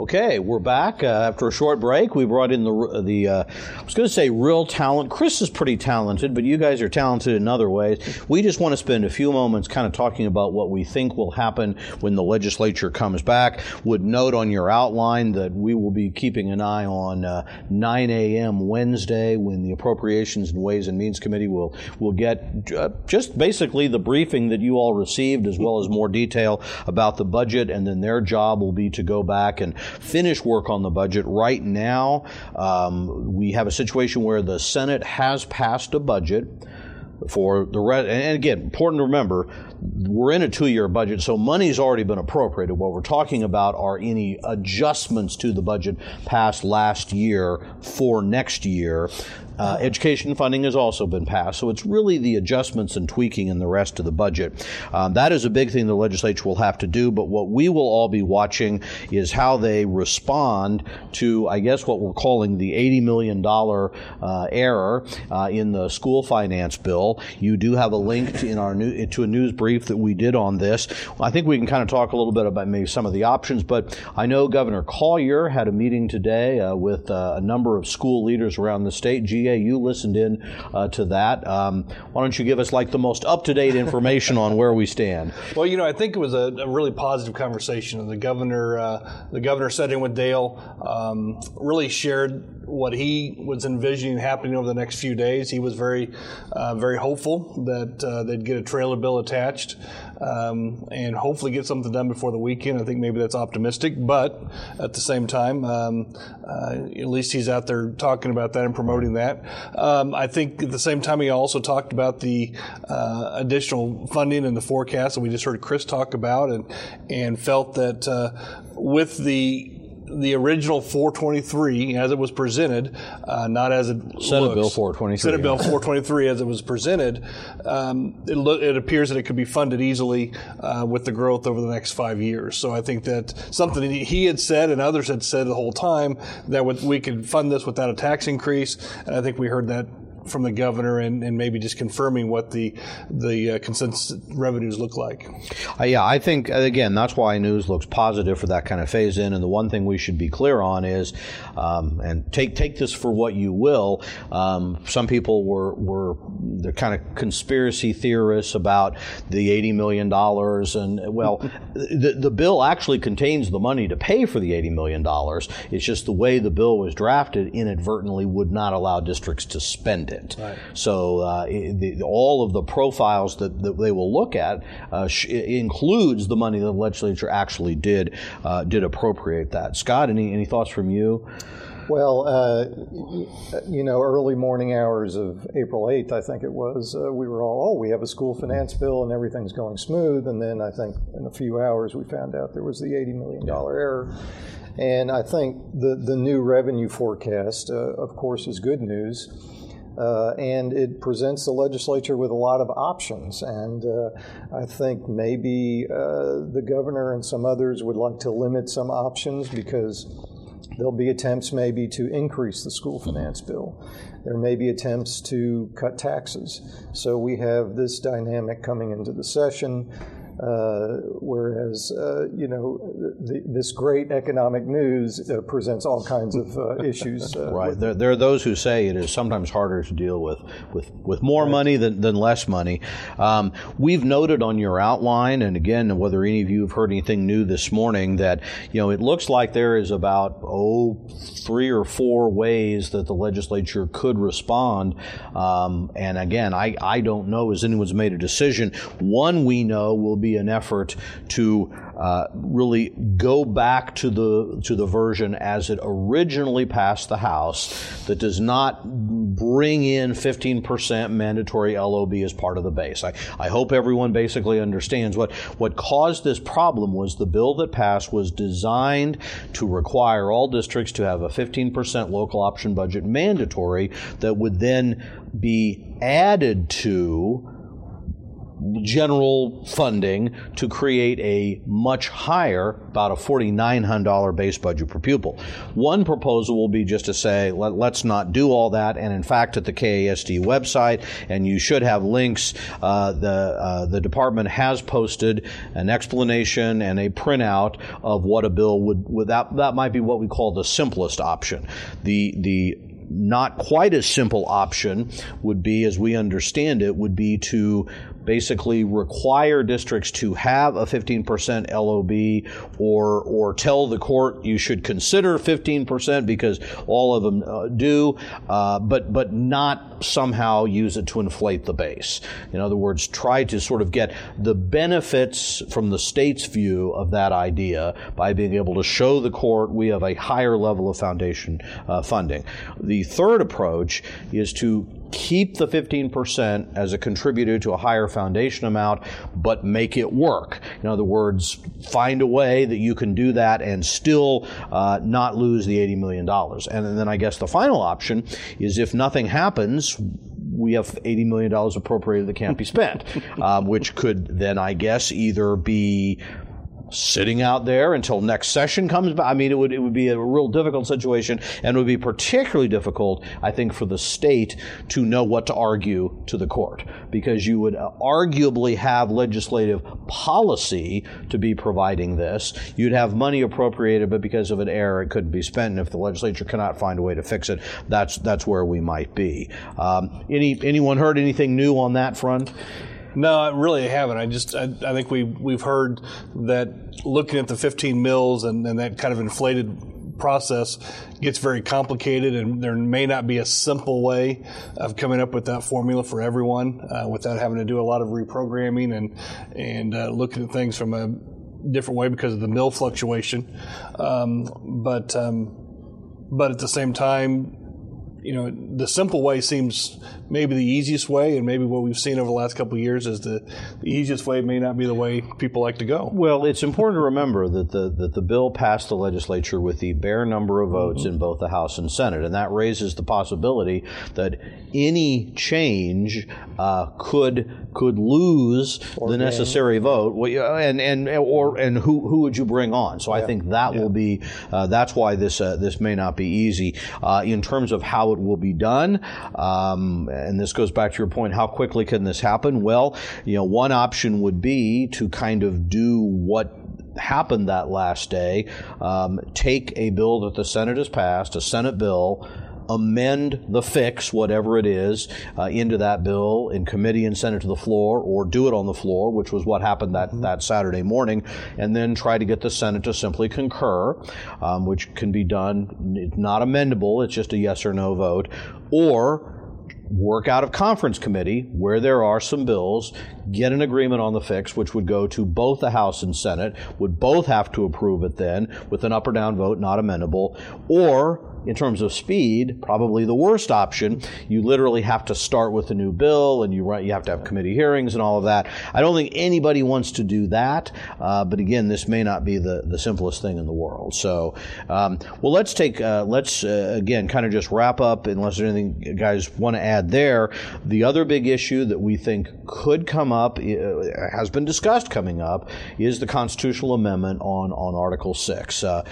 Okay, we're back uh, after a short break. We brought in the the uh, I was going to say real talent. Chris is pretty talented, but you guys are talented in other ways. We just want to spend a few moments kind of talking about what we think will happen when the legislature comes back. Would note on your outline that we will be keeping an eye on uh, 9 a.m. Wednesday when the Appropriations and Ways and Means Committee will will get uh, just basically the briefing that you all received, as well as more detail about the budget, and then their job will be to go back and finish work on the budget. Right now, um, we have a situation where the Senate has passed a budget for the rest. And again, important to remember, we're in a two-year budget, so money's already been appropriated. What we're talking about are any adjustments to the budget passed last year for next year. Uh, education funding has also been passed, so it's really the adjustments and tweaking in the rest of the budget. Um, that is a big thing the legislature will have to do, but what we will all be watching is how they respond to, I guess, what we're calling the $80 million uh, error uh, in the school finance bill. You do have a link to, in our new, to a news brief that we did on this. I think we can kind of talk a little bit about maybe some of the options, but I know Governor Colyer had a meeting today uh, with uh, a number of school leaders around the state. GA, you listened in uh, to that. Um, why don't you give us like the most up to date information on where we stand? Well, you know, I think it was a, a really positive conversation. The governor, uh, the governor sat in with Dale, um, really shared what he was envisioning happening over the next few days. He was very, uh, very hopeful that uh, they'd get a trailer bill attached um, and hopefully get something done before the weekend. I think maybe that's optimistic, but at the same time, um, uh, at least he's out there talking about that and promoting that. Um, I think at the same time, he also talked about the uh, additional funding and the forecast that we just heard Chris talk about, and and felt that uh, with the the original 423 as it was presented, uh, not as it Senate looks. Bill 423. Senate Bill 423 as it was presented. Um, it, lo- it appears that it could be funded easily uh, with the growth over the next five years. So I think that something he had said and others had said the whole time that with, we could fund this without a tax increase, and I think we heard that from the governor and, and maybe just confirming what the the uh, consensus revenues look like. Uh, yeah, I think again that's why news looks positive for that kind of phase in. And the one thing we should be clear on is, um, and take take this for what you will. Um, some people were were they're kind of conspiracy theorists about the eighty million dollars, and well, the the bill actually contains the money to pay for the eighty million dollars. It's just the way the bill was drafted inadvertently would not allow districts to spend it. Right. So uh, the, all of the profiles that, that they will look at uh, sh- includes the money the legislature actually did uh, did appropriate that. Scott, any any thoughts from you? Well, uh, you know, early morning hours of April 8th, I think it was, uh, we were all, oh, we have a school finance bill and everything's going smooth. And then I think in a few hours we found out there was the $80 million error. And I think the, the new revenue forecast, uh, of course, is good news. Uh, and it presents the legislature with a lot of options. And uh, I think maybe uh, the governor and some others would like to limit some options because there'll be attempts maybe to increase the school finance bill. There may be attempts to cut taxes. So we have this dynamic coming into the session. Uh, whereas, uh, you know, the, this great economic news uh, presents all kinds of uh, issues. uh, Right. There, there are those who say it is sometimes harder to deal with with, with more money than, than less money. Um, we've noted on your outline, and again, whether any of you have heard anything new this morning, that you know it looks like there is about oh three or four ways that the legislature could respond. Um, and again, I, I don't know as anyone's made a decision. One we know will be an effort to uh, really go back to the to the version as it originally passed the House that does not bring in 15% mandatory LOB as part of the base. I, I hope everyone basically understands what what caused this problem was the bill that passed was designed to require all districts to have a 15% local option budget mandatory that would then be added to general funding to create a much higher, about a $4,900 base budget per pupil. One proposal will be just to say, let, us not do all that. And in fact, at the KASD website, and you should have links, uh, the, uh, the department has posted an explanation and a printout of what a bill would, would that, that might be what we call the simplest option. The, the not quite as simple option would be, as we understand it, would be to basically require districts to have a 15% LOB or or tell the court you should consider 15% because all of them uh, do, uh, but but not somehow use it to inflate the base. In other words, try to sort of get the benefits from the state's view of that idea by being able to show the court we have a higher level of foundation uh, funding. The third approach is to keep the 15% as a contributor to a higher foundation amount, but make it work. In other words, find a way that you can do that and still uh, not lose the $80 million. And then I guess the final option is if nothing happens, we have $80 million appropriated that can't be spent, um, which could then, I guess, either be sitting out there until next session comes back. I mean, it would it would be a real difficult situation, and it would be particularly difficult, I think, for the state to know what to argue to the court because you would arguably have legislative policy to be providing this. You'd have money appropriated, but because of an error, it couldn't be spent. And if the legislature cannot find a way to fix it, that's that's where we might be. Um, any anyone heard anything new on that front? No, I really haven't. I just I, I, think we we've heard that looking at the 15 mills and, and that kind of inflated process gets very complicated, and there may not be a simple way of coming up with that formula for everyone uh, without having to do a lot of reprogramming and and uh, looking at things from a different way because of the mill fluctuation. Um, but um, but at the same time, you know, the simple way seems maybe the easiest way, and maybe what we've seen over the last couple of years is the, the easiest way may not be the way people like to go. Well, it's important to remember that the that the bill passed the legislature with the bare number of votes mm-hmm. in both the House and Senate, and that raises the possibility that any change uh, could could lose or the necessary vote, and and or and who who would you bring on? So yeah. I think that yeah. will be uh, that's why this uh, this may not be easy uh, in terms of how it will be done. Um, and this goes back to your point: how quickly can this happen? Well, you know, one option would be to kind of do what happened that last day. Um, take a bill that the Senate has passed, a Senate bill, amend the fix, whatever it is, uh, into that bill in committee and send it to the floor, or do it on the floor, which was what happened that, that Saturday morning, and then try to get the Senate to simply concur, um, which can be done. It's not amendable, it's just a yes or no vote, or work out of conference committee where there are some bills, get an agreement on the fix, which would go to both the House and Senate, would both have to approve it then with an up or down vote, not amendable, or in terms of speed, probably the worst option. You literally have to start with a new bill, and you you have to have committee hearings and all of that. I don't think anybody wants to do that, uh, but again, this may not be the, the simplest thing in the world. So, um, well, let's take uh, let's uh, again kind of just wrap up, unless there's anything guys want to add there. The other big issue that we think could come up uh, has been discussed coming up is the constitutional amendment on on Article Six. Uh,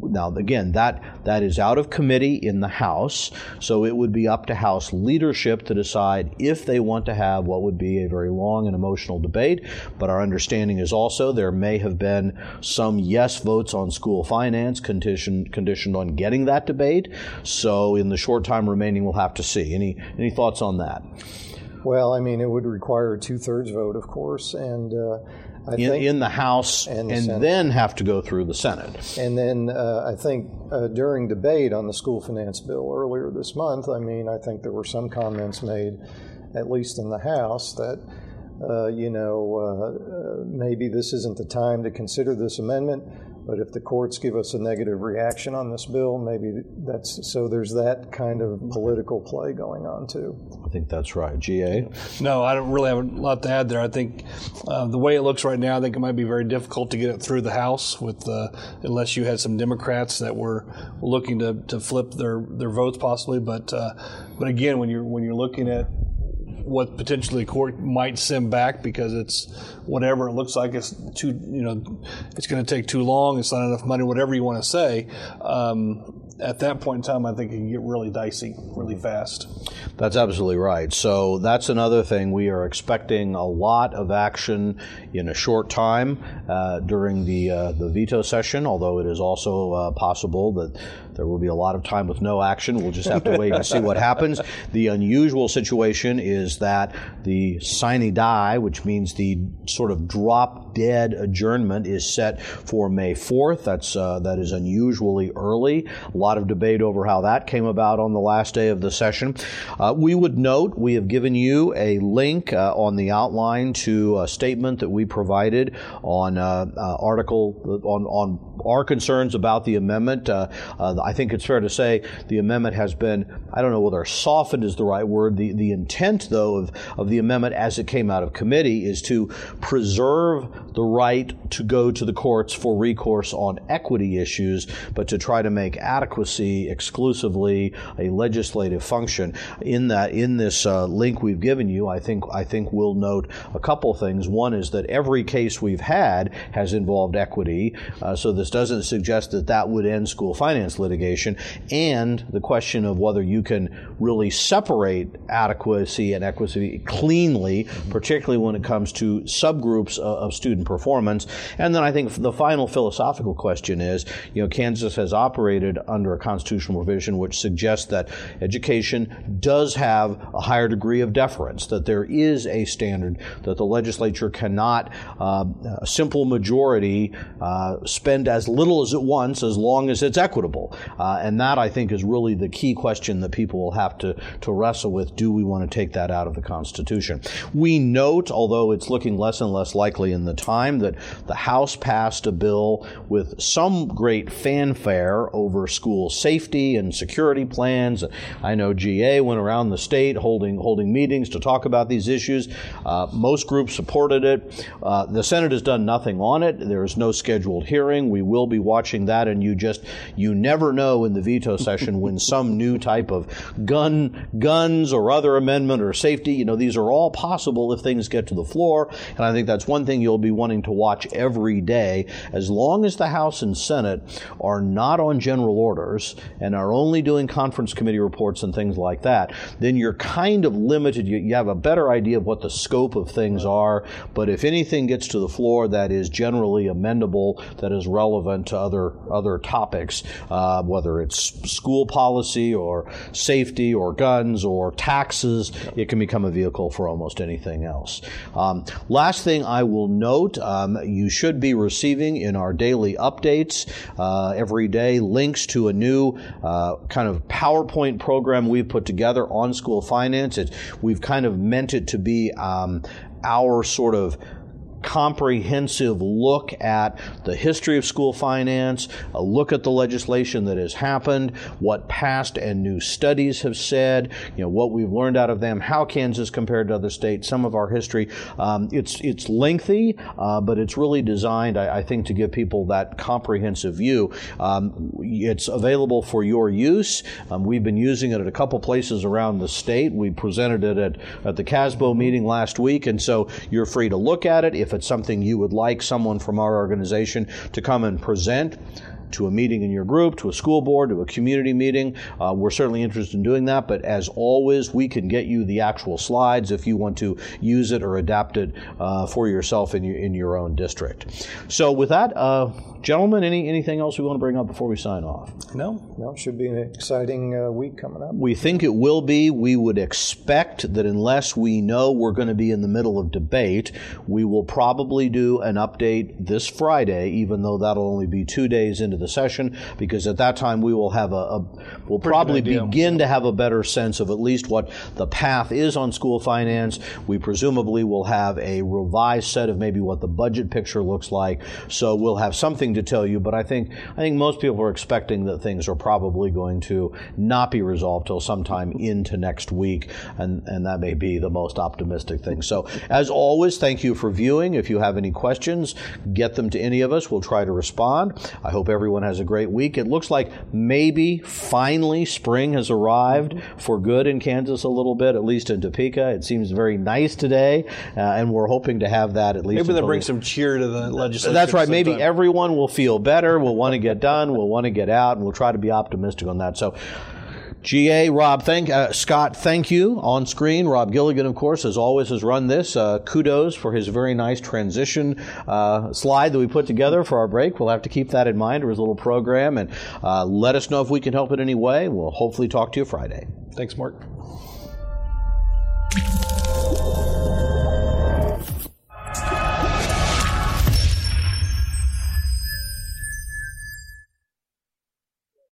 now, again, that that is out of committee in the House, so it would be up to House leadership to decide if they want to have what would be a very long and emotional debate. But our understanding is also there may have been some yes votes on school finance conditioned, conditioned on getting that debate. So in the short time remaining, we'll have to see. Any any thoughts on that? Well, I mean, it would require a two thirds vote, of course, and. Uh, in, in, the House and, the and then have to go through the Senate. And then uh, I think uh, during debate on the school finance bill earlier this month, I mean, I think there were some comments made, at least in the House, that. Uh, you know, uh, uh, maybe this isn't the time to consider this amendment, but if the courts give us a negative reaction on this bill, maybe that's so there's that kind of political play going on too. I think that's right. GA? No, I don't really have a lot to add there. I think uh, the way it looks right now, I think it might be very difficult to get it through the House with uh, unless you had some Democrats that were looking to, to flip their, their votes possibly. But uh, but again, when you're when you're looking at what potentially court might send back because it's whatever it looks like it's too you know it's going to take too long. It's not enough money. Whatever you want to say. Um, at that point in time, I think it can get really dicey really fast. That's absolutely right. So that's another thing. We are expecting a lot of action in a short time uh, during the uh, the veto session. Although it is also uh, possible that there will be a lot of time with no action. We'll just have to wait and see what happens. The unusual situation is that the sine die, which means the sort of drop dead adjournment, is set for May 4th. That's uh, that is unusually early. A lot of debate over how that came about on the last day of the session. Uh, we would note we have given you a link uh, on the outline to a statement that we provided on uh, uh, article on on our concerns about the amendment. Uh, I think it's fair to say the amendment has been, I don't know whether softened is the right word. The, the intent, though, of, of the amendment as it came out of committee is to preserve the right to go to the courts for recourse on equity issues, but to try to make adequacy exclusively a legislative function. In that, in this uh, link we've given you, I think I think we'll note a couple things. One is that every case we've had has involved equity, uh, so this doesn't suggest that that would end school finance litigation and the question of whether you can really separate adequacy and equity cleanly, particularly when it comes to subgroups of student performance. And then I think the final philosophical question is, you know, Kansas has operated under a constitutional provision which suggests that education does have a higher degree of deference, that there is a standard that the legislature cannot, uh, a simple majority, uh, spend as little as it wants as long as it's equitable. Uh, and that, I think, is really the key question that people will have to, to wrestle with. Do we want to take that out of the Constitution? We note, although it's looking less and less likely in the time, that the House passed a bill with some great fanfare over school safety and security plans. I know GA went around the state holding, holding meetings to talk about these issues. Uh, most groups supported it. Uh, the Senate has done nothing on it. There is no scheduled hearing. We will be watching that, and you just, you never know in the veto session when some new type of gun, guns or other amendment or safety, you know, these are all possible if things get to the floor. And I think that's one thing you'll be wanting to watch every day. As long as the House and Senate are not on general orders and are only doing conference committee reports and things like that, then you're kind of limited. You, you have a better idea of what the scope of things are. But if anything gets to the floor that is generally amendable, that is relevant to other other topics, uh, whether it's school policy or safety or guns or taxes, it can become a vehicle for almost anything else. Um, last thing I will note um, you should be receiving in our daily updates uh, every day links to a new uh, kind of PowerPoint program we've put together on school finance. It, we've kind of meant it to be um, our sort of comprehensive look at the history of school finance, a look at the legislation that has happened, what past and new studies have said, you know, what we've learned out of them, how Kansas compared to other states, some of our history. Um, it's it's lengthy, uh, but it's really designed, I, I, think, to give people that comprehensive view. Um, it's available for your use. Um, we've been using it at a couple places around the state. We presented it at, at the KASBO meeting last week, and so you're free to look at it. If it's something you would like someone from our organization to come and present, to a meeting in your group, to a school board, to a community meeting. Uh, we're certainly interested in doing that, but as always, we can get you the actual slides if you want to use it or adapt it uh, for yourself in your, in your own district. So, with that, uh, Gentlemen, any anything else we want to bring up before we sign off? No, no. It should be an exciting uh, week coming up. We think it will be. We would expect that unless we know we're going to be in the middle of debate, we will probably do an update this Friday, even though that'll only be two days into the session, because at that time we will have a, a we'll Pretty probably begin to have a better sense of at least what the path is on school finance. We presumably will have a revised set of maybe what the budget picture looks like. So we'll have something to tell you, but I think I think most people are expecting that things are probably going to not be resolved till sometime into next week, and and that may be the most optimistic thing. So as always, thank you for viewing. If you have any questions, get them to any of us. We'll try to respond. I hope every everyone has a great week. It looks like maybe finally spring has arrived for good in Kansas a little bit, at least in Topeka. It seems very nice today, uh, and we're hoping to have that at least. Maybe they'll until bring the- some cheer to the legislature. that's right. Maybe everyone will feel better. We'll want to get done. We'll want to get out, and we'll try to be optimistic on that. So. GA, Rob, thank uh, Scott, thank you on screen. Rob Gilligan, of course, as always, has run this. Uh, kudos for his very nice transition uh, slide that we put together for our break. We'll have to keep that in mind for his little program, and uh, let us know if we can help in any way. We'll hopefully talk to you Friday. Thanks, Mark.